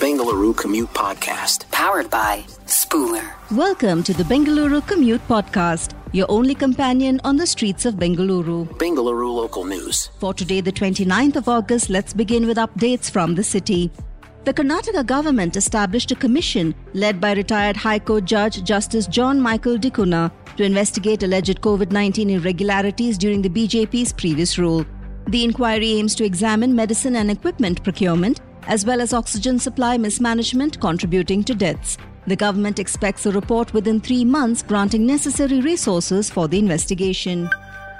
Bengaluru Commute Podcast. Powered by Spooler. Welcome to the Bengaluru Commute Podcast, your only companion on the streets of Bengaluru. Bengaluru local news. For today, the 29th of August, let's begin with updates from the city. The Karnataka government established a commission led by retired High Court Judge Justice John Michael D'Cunha to investigate alleged COVID 19 irregularities during the BJP's previous rule. The inquiry aims to examine medicine and equipment procurement as well as oxygen supply mismanagement contributing to deaths. The government expects a report within three months, granting necessary resources for the investigation.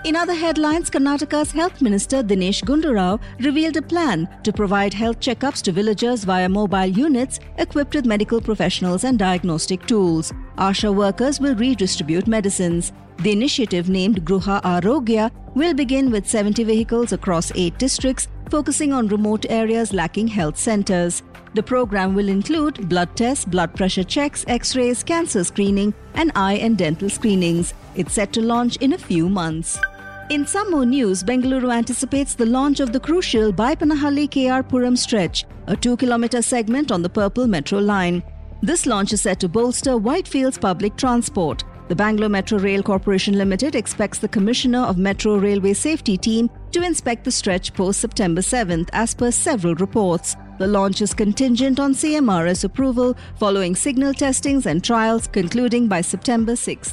In other headlines, Karnataka's Health Minister Dinesh Gundu Rao revealed a plan to provide health checkups to villagers via mobile units equipped with medical professionals and diagnostic tools. ASHA workers will redistribute medicines. The initiative named Gruha Arogya will begin with 70 vehicles across 8 districts, focusing on remote areas lacking health centers. The program will include blood tests, blood pressure checks, x rays, cancer screening, and eye and dental screenings. It's set to launch in a few months. In some more news, Bengaluru anticipates the launch of the crucial Baiyappanahalli KR Puram stretch, a 2 kilometer segment on the Purple Metro line. This launch is set to bolster Whitefields public transport. The Bangalore Metro Rail Corporation Limited expects the Commissioner of Metro Railway Safety Team to inspect the stretch post September 7th, as per several reports. The launch is contingent on CMRS approval following signal testings and trials concluding by September 6th.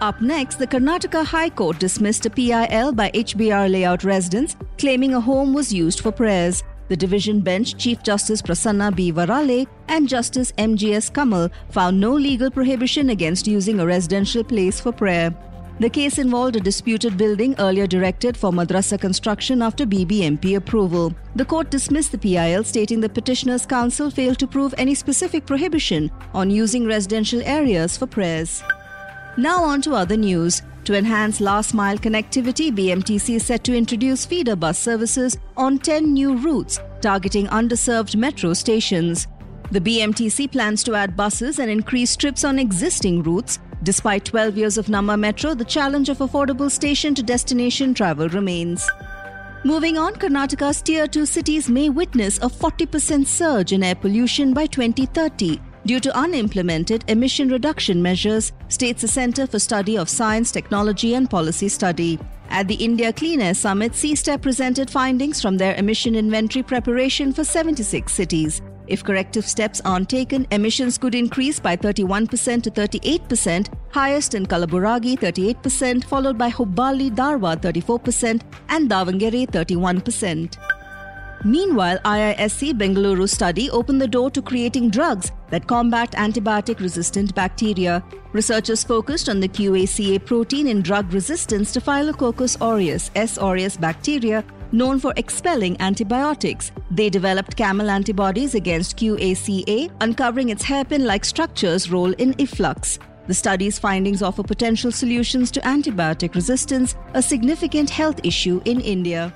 Up next, the Karnataka High Court dismissed a PIL by HBR layout residents claiming a home was used for prayers. The division bench, Chief Justice Prasanna B. Varale and Justice M.G.S. Kamal found no legal prohibition against using a residential place for prayer. The case involved a disputed building earlier directed for madrasa construction after BBMP approval. The court dismissed the PIL, stating the petitioner's counsel failed to prove any specific prohibition on using residential areas for prayers. Now on to other news. To enhance last mile connectivity, BMTC is set to introduce feeder bus services on 10 new routes targeting underserved metro stations. The BMTC plans to add buses and increase trips on existing routes. Despite 12 years of Namma Metro, the challenge of affordable station to destination travel remains. Moving on, Karnataka's Tier 2 cities may witness a 40% surge in air pollution by 2030 due to unimplemented emission reduction measures, states the Center for Study of Science, Technology and Policy Study. At the India Clean Air Summit, CSTEP presented findings from their emission inventory preparation for 76 cities. If corrective steps aren't taken, emissions could increase by 31% to 38%, highest in Kalaburagi 38%, followed by Hubballi Dharwad 34%, and Davangere 31%. Meanwhile, IISC Bengaluru study opened the door to creating drugs that combat antibiotic resistant bacteria. Researchers focused on the QACA protein in drug resistance to Staphylococcus aureus S. aureus bacteria known for expelling antibiotics. They developed camel antibodies against QACA, uncovering its hairpin like structures role in efflux. The study's findings offer potential solutions to antibiotic resistance, a significant health issue in India.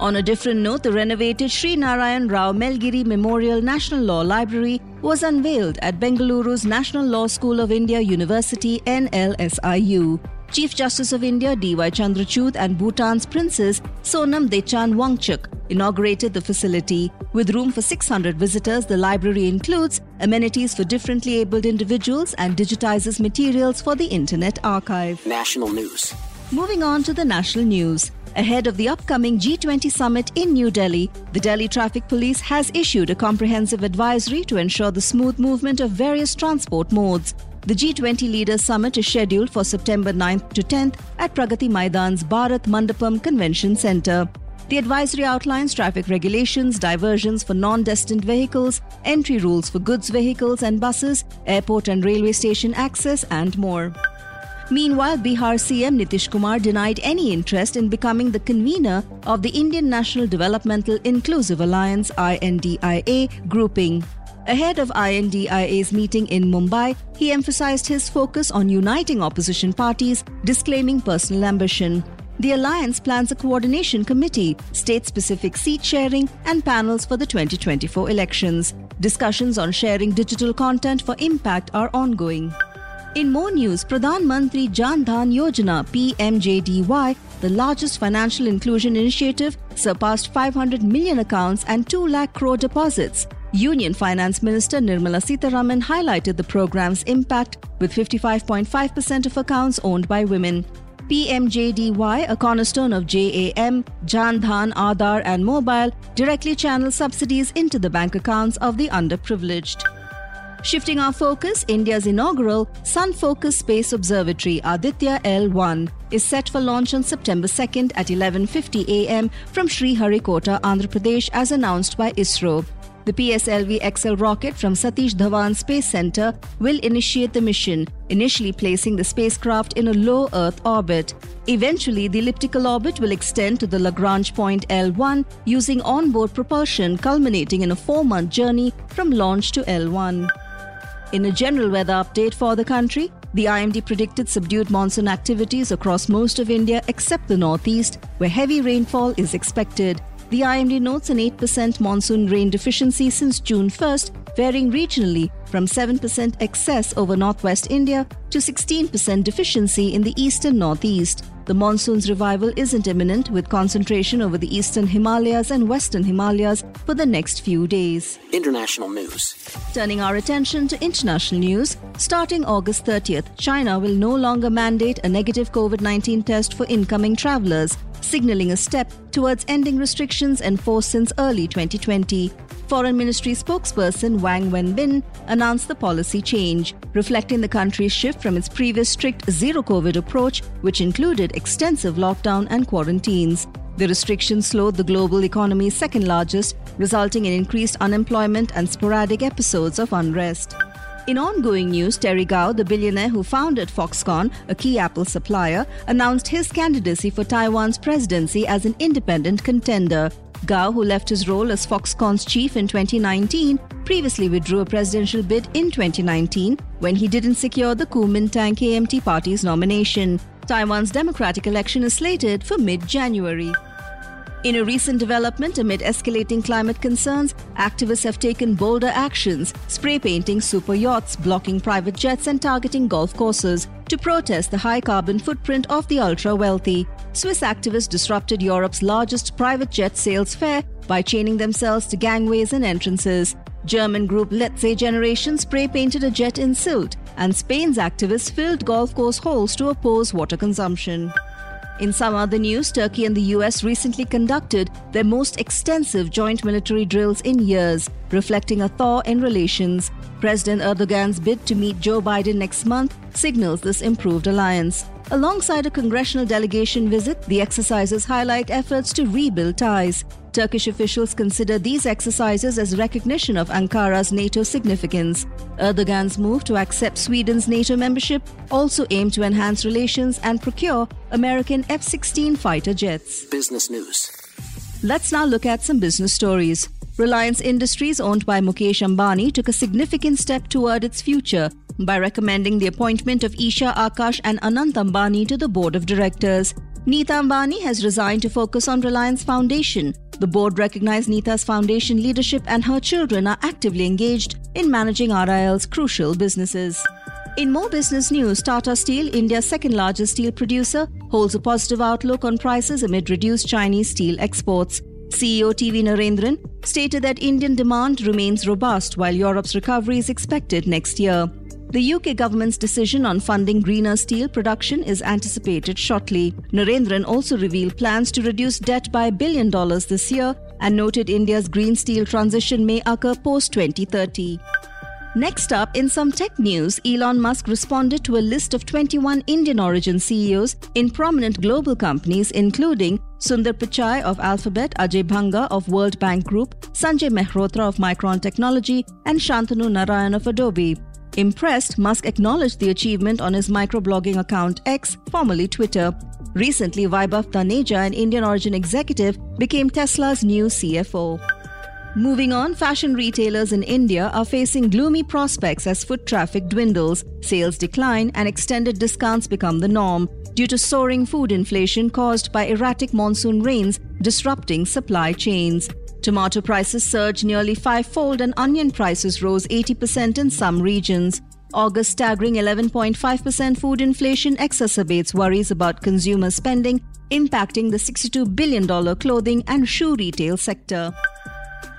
On a different note, the renovated Sri Narayan Rao Melgiri Memorial National Law Library was unveiled at Bengaluru's National Law School of India University NLSIU. Chief Justice of India D.Y. Chandrachud and Bhutan's Princess Sonam Dechan Wangchuk inaugurated the facility. With room for 600 visitors, the library includes amenities for differently abled individuals and digitizes materials for the Internet Archive. National news. Moving on to the national news. Ahead of the upcoming G20 summit in New Delhi, the Delhi Traffic Police has issued a comprehensive advisory to ensure the smooth movement of various transport modes. The G20 Leaders Summit is scheduled for September 9th to 10th at Pragati Maidan's Bharat Mandapam Convention Centre. The advisory outlines traffic regulations, diversions for non destined vehicles, entry rules for goods vehicles and buses, airport and railway station access, and more. Meanwhile, Bihar CM Nitish Kumar denied any interest in becoming the convener of the Indian National Developmental Inclusive Alliance INDIA grouping. Ahead of INDIA's meeting in Mumbai, he emphasized his focus on uniting opposition parties, disclaiming personal ambition. The alliance plans a coordination committee, state specific seat sharing, and panels for the 2024 elections. Discussions on sharing digital content for impact are ongoing. In more news, Pradhan Mantri Jan Dhan Yojana PMJDY, the largest financial inclusion initiative, surpassed 500 million accounts and 2 lakh crore deposits. Union Finance Minister Nirmala Sitharaman highlighted the program's impact with 55.5% of accounts owned by women. PMJDY, a cornerstone of JAM, Jan Dhan, Aadhar, and Mobile, directly channels subsidies into the bank accounts of the underprivileged. Shifting our focus, India's inaugural Sun Focus Space Observatory Aditya L1 is set for launch on September 2nd at 11:50 a.m. from Sriharikota, Andhra Pradesh as announced by ISRO. The PSLV XL rocket from Satish Dhawan Space Center will initiate the mission, initially placing the spacecraft in a low Earth orbit. Eventually, the elliptical orbit will extend to the Lagrange point L1 using onboard propulsion, culminating in a four month journey from launch to L1. In a general weather update for the country, the IMD predicted subdued monsoon activities across most of India except the northeast, where heavy rainfall is expected. The IMD notes an 8% monsoon rain deficiency since June 1st, varying regionally from 7% excess over northwest India to 16% deficiency in the east and northeast. The monsoon's revival isn't imminent, with concentration over the eastern Himalayas and western Himalayas for the next few days. International news. Turning our attention to international news, starting August 30th, China will no longer mandate a negative COVID 19 test for incoming travelers, signaling a step towards ending restrictions enforced since early 2020. Foreign Ministry spokesperson Wang Wenbin announced the policy change, reflecting the country's shift from its previous strict zero COVID approach, which included extensive lockdown and quarantines. The restrictions slowed the global economy's second largest, resulting in increased unemployment and sporadic episodes of unrest. In ongoing news, Terry Gou, the billionaire who founded Foxconn, a key Apple supplier, announced his candidacy for Taiwan's presidency as an independent contender. Gou, who left his role as Foxconn's chief in 2019, previously withdrew a presidential bid in 2019 when he didn't secure the Kuomintang KMT party's nomination. Taiwan's democratic election is slated for mid January. In a recent development amid escalating climate concerns, activists have taken bolder actions, spray painting super yachts, blocking private jets, and targeting golf courses to protest the high carbon footprint of the ultra wealthy. Swiss activists disrupted Europe's largest private jet sales fair by chaining themselves to gangways and entrances. German group Letzte Generation spray painted a jet in Sylt, and Spain's activists filled golf course holes to oppose water consumption. In some other news, Turkey and the US recently conducted their most extensive joint military drills in years, reflecting a thaw in relations. President Erdogan's bid to meet Joe Biden next month signals this improved alliance. Alongside a congressional delegation visit, the exercises highlight efforts to rebuild ties. Turkish officials consider these exercises as recognition of Ankara's NATO significance. Erdogan's move to accept Sweden's NATO membership also aimed to enhance relations and procure American F 16 fighter jets. Business news. Let's now look at some business stories. Reliance Industries, owned by Mukesh Ambani, took a significant step toward its future by recommending the appointment of Isha Akash and Anant Ambani to the board of directors. Nita Ambani has resigned to focus on Reliance Foundation. The board recognized Nita's foundation leadership and her children are actively engaged in managing RIL's crucial businesses. In more business news, Tata Steel, India's second largest steel producer, holds a positive outlook on prices amid reduced Chinese steel exports. CEO TV Narendran stated that Indian demand remains robust while Europe's recovery is expected next year. The UK government's decision on funding greener steel production is anticipated shortly. Narendran also revealed plans to reduce debt by a billion dollars this year and noted India's green steel transition may occur post 2030. Next up, in some tech news, Elon Musk responded to a list of 21 Indian origin CEOs in prominent global companies, including Sundar Pichai of Alphabet, Ajay Banga of World Bank Group, Sanjay Mehrotra of Micron Technology, and Shantanu Narayan of Adobe. Impressed, Musk acknowledged the achievement on his microblogging account X, formerly Twitter. Recently, Vaibhav Taneja, an Indian origin executive, became Tesla's new CFO. Moving on, fashion retailers in India are facing gloomy prospects as foot traffic dwindles, sales decline, and extended discounts become the norm due to soaring food inflation caused by erratic monsoon rains disrupting supply chains. Tomato prices surged nearly fivefold and onion prices rose 80% in some regions. August staggering 11.5% food inflation exacerbates worries about consumer spending, impacting the $62 billion clothing and shoe retail sector.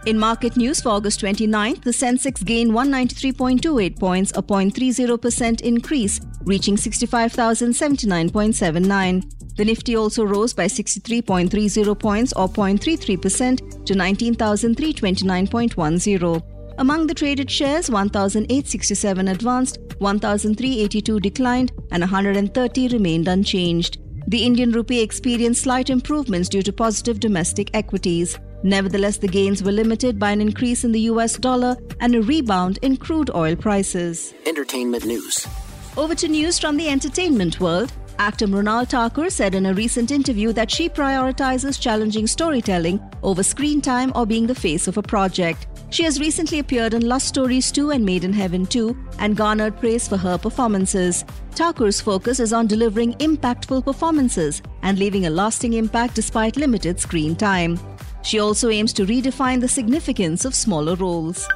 In market news for August 29th, the Sensex gained 193.28 points, a 0.30% increase, reaching 65,079.79. The Nifty also rose by 63.30 points or 0.33% to 19,329.10. Among the traded shares, 1,867 advanced, 1,382 declined, and 130 remained unchanged. The Indian rupee experienced slight improvements due to positive domestic equities. Nevertheless, the gains were limited by an increase in the US dollar and a rebound in crude oil prices. Entertainment news. Over to news from the entertainment world. Actor Mrunal Thakur said in a recent interview that she prioritizes challenging storytelling over screen time or being the face of a project. She has recently appeared in Lust Stories 2 and Made in Heaven 2 and garnered praise for her performances. Thakur's focus is on delivering impactful performances and leaving a lasting impact despite limited screen time. She also aims to redefine the significance of smaller roles.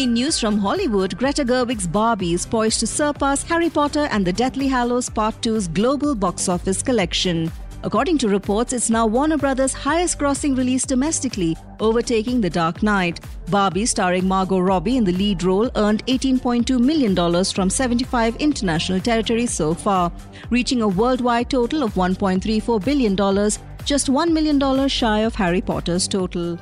In news from Hollywood, Greta Gerwig's Barbie is poised to surpass Harry Potter and the Deathly Hallows Part 2's global box office collection. According to reports, it's now Warner Brothers' highest grossing release domestically, overtaking The Dark Knight. Barbie, starring Margot Robbie in the lead role, earned $18.2 million from 75 international territories so far, reaching a worldwide total of $1.34 billion, just $1 million shy of Harry Potter's total.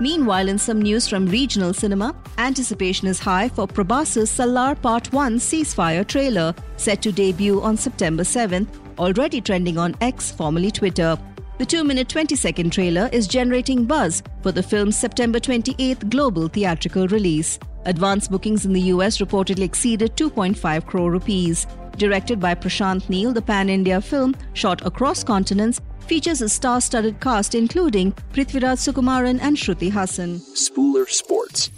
Meanwhile, in some news from regional cinema, anticipation is high for Prabhas's Salaar Part 1 ceasefire trailer, set to debut on September 7th, already trending on X, formerly Twitter. The 2 minute 20 second trailer is generating buzz for the film's September 28th global theatrical release. Advance bookings in the US reportedly exceeded 2.5 crore rupees. Directed by Prashant Neel, the pan India film, shot across continents, features a star studded cast including Prithviraj Sukumaran and Shruti Haasan. Spooler Sports.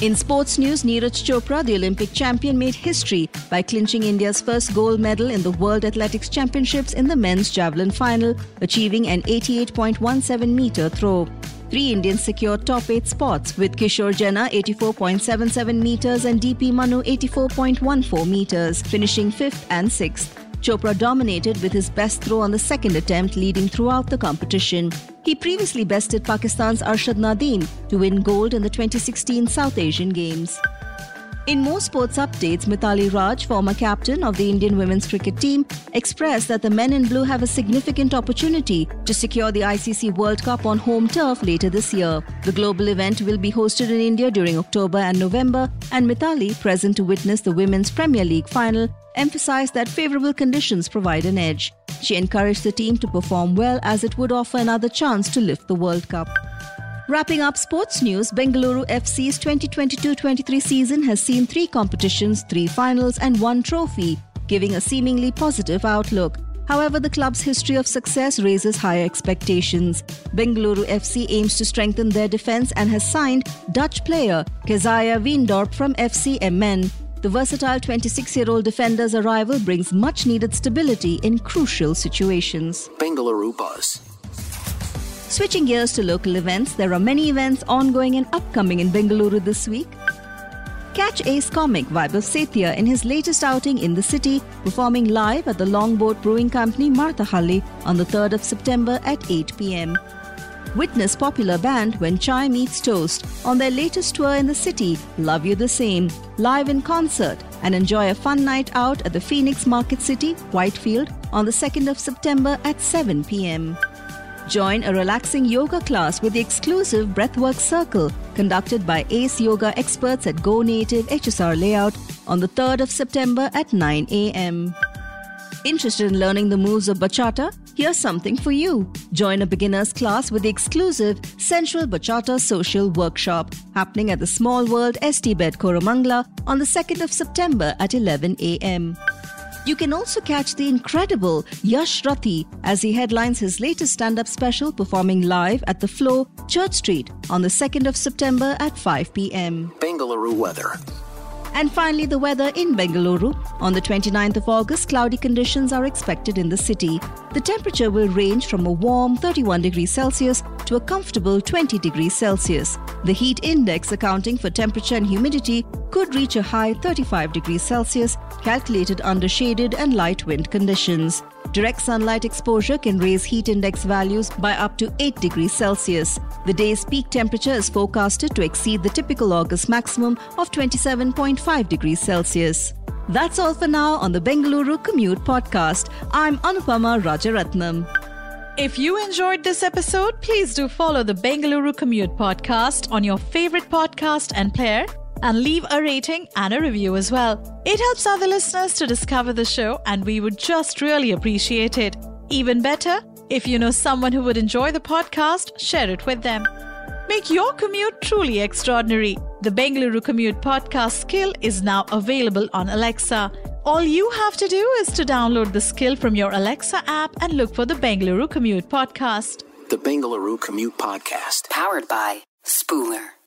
In sports news, Neeraj Chopra, the Olympic champion, made history by clinching India's first gold medal in the World Athletics Championships in the men's javelin final, achieving an 88.17 meter throw. Three Indians secured top eight spots, with Kishore Jena 84.77 meters and DP Manu 84.14 meters, finishing fifth and sixth. Chopra dominated with his best throw on the second attempt, leading throughout the competition. He previously bested Pakistan's Arshad Nadeem to win gold in the 2016 South Asian Games. In more sports updates, Mithali Raj, former captain of the Indian women's cricket team, expressed that the men in blue have a significant opportunity to secure the ICC World Cup on home turf later this year. The global event will be hosted in India during October and November, and Mithali, present to witness the Women's Premier League final, emphasized that favorable conditions provide an edge. She encouraged the team to perform well as it would offer another chance to lift the World Cup. Wrapping up sports news, Bengaluru FC's 2022-23 season has seen three competitions, three finals and one trophy, giving a seemingly positive outlook. However, the club's history of success raises higher expectations. Bengaluru FC aims to strengthen their defense and has signed Dutch player Keziah Veendorp from FC Emmen. The versatile 26 year old defender's arrival brings much needed stability in crucial situations. Bengaluru Buzz. Switching gears to local events, there are many events ongoing and upcoming in Bengaluru this week. Catch Ace comic Vaibhav Sethia in his latest outing in the city, performing live at the Longboat Brewing Company Marathahalli on the 3rd of September at 8 pm. Witness popular band When Chai Meets Toast on their latest tour in the city, Love You the Same, live in concert, and enjoy a fun night out at the Phoenix Market City, Whitefield, on the 2nd of September at 7 pm. Join a relaxing yoga class with the exclusive Breathwork Circle conducted by ACE Yoga experts at Go Native HSR Layout on the 3rd of September at 9 a.m. Interested in learning the moves of bachata? Here's something for you. Join a beginner's class with the exclusive Sensual Bachata Social Workshop happening at the Small World ST Bed Koramangala on the 2nd of September at 11 a.m. You can also catch the incredible Yash Rathi as he headlines his latest stand up special performing live at the Flow, Church Street on the 2nd of September at 5 pm. Bengaluru weather. And finally, the weather in Bengaluru. On the 29th of August, cloudy conditions are expected in the city. The temperature will range from a warm 31 degrees Celsius to a comfortable 20 degrees Celsius. The heat index accounting for temperature and humidity could reach a high 35 degrees Celsius, calculated under shaded and light wind conditions. Direct sunlight exposure can raise heat index values by up to 8 degrees Celsius. The day's peak temperature is forecasted to exceed the typical August maximum of 27.5 degrees Celsius. That's all for now on the Bengaluru Commute Podcast. I'm Anupama Rajaratnam. If you enjoyed this episode, please do follow the Bengaluru Commute Podcast on your favorite podcast and player and leave a rating and a review as well. It helps other listeners to discover the show, and we would just really appreciate it. Even better, if you know someone who would enjoy the podcast, share it with them. Make your commute truly extraordinary. The Bengaluru Commute podcast skill is now available on Alexa. All you have to do is to download the skill from your Alexa app and look for the Bengaluru Commute podcast. The Bengaluru Commute Podcast. Powered by Spooler.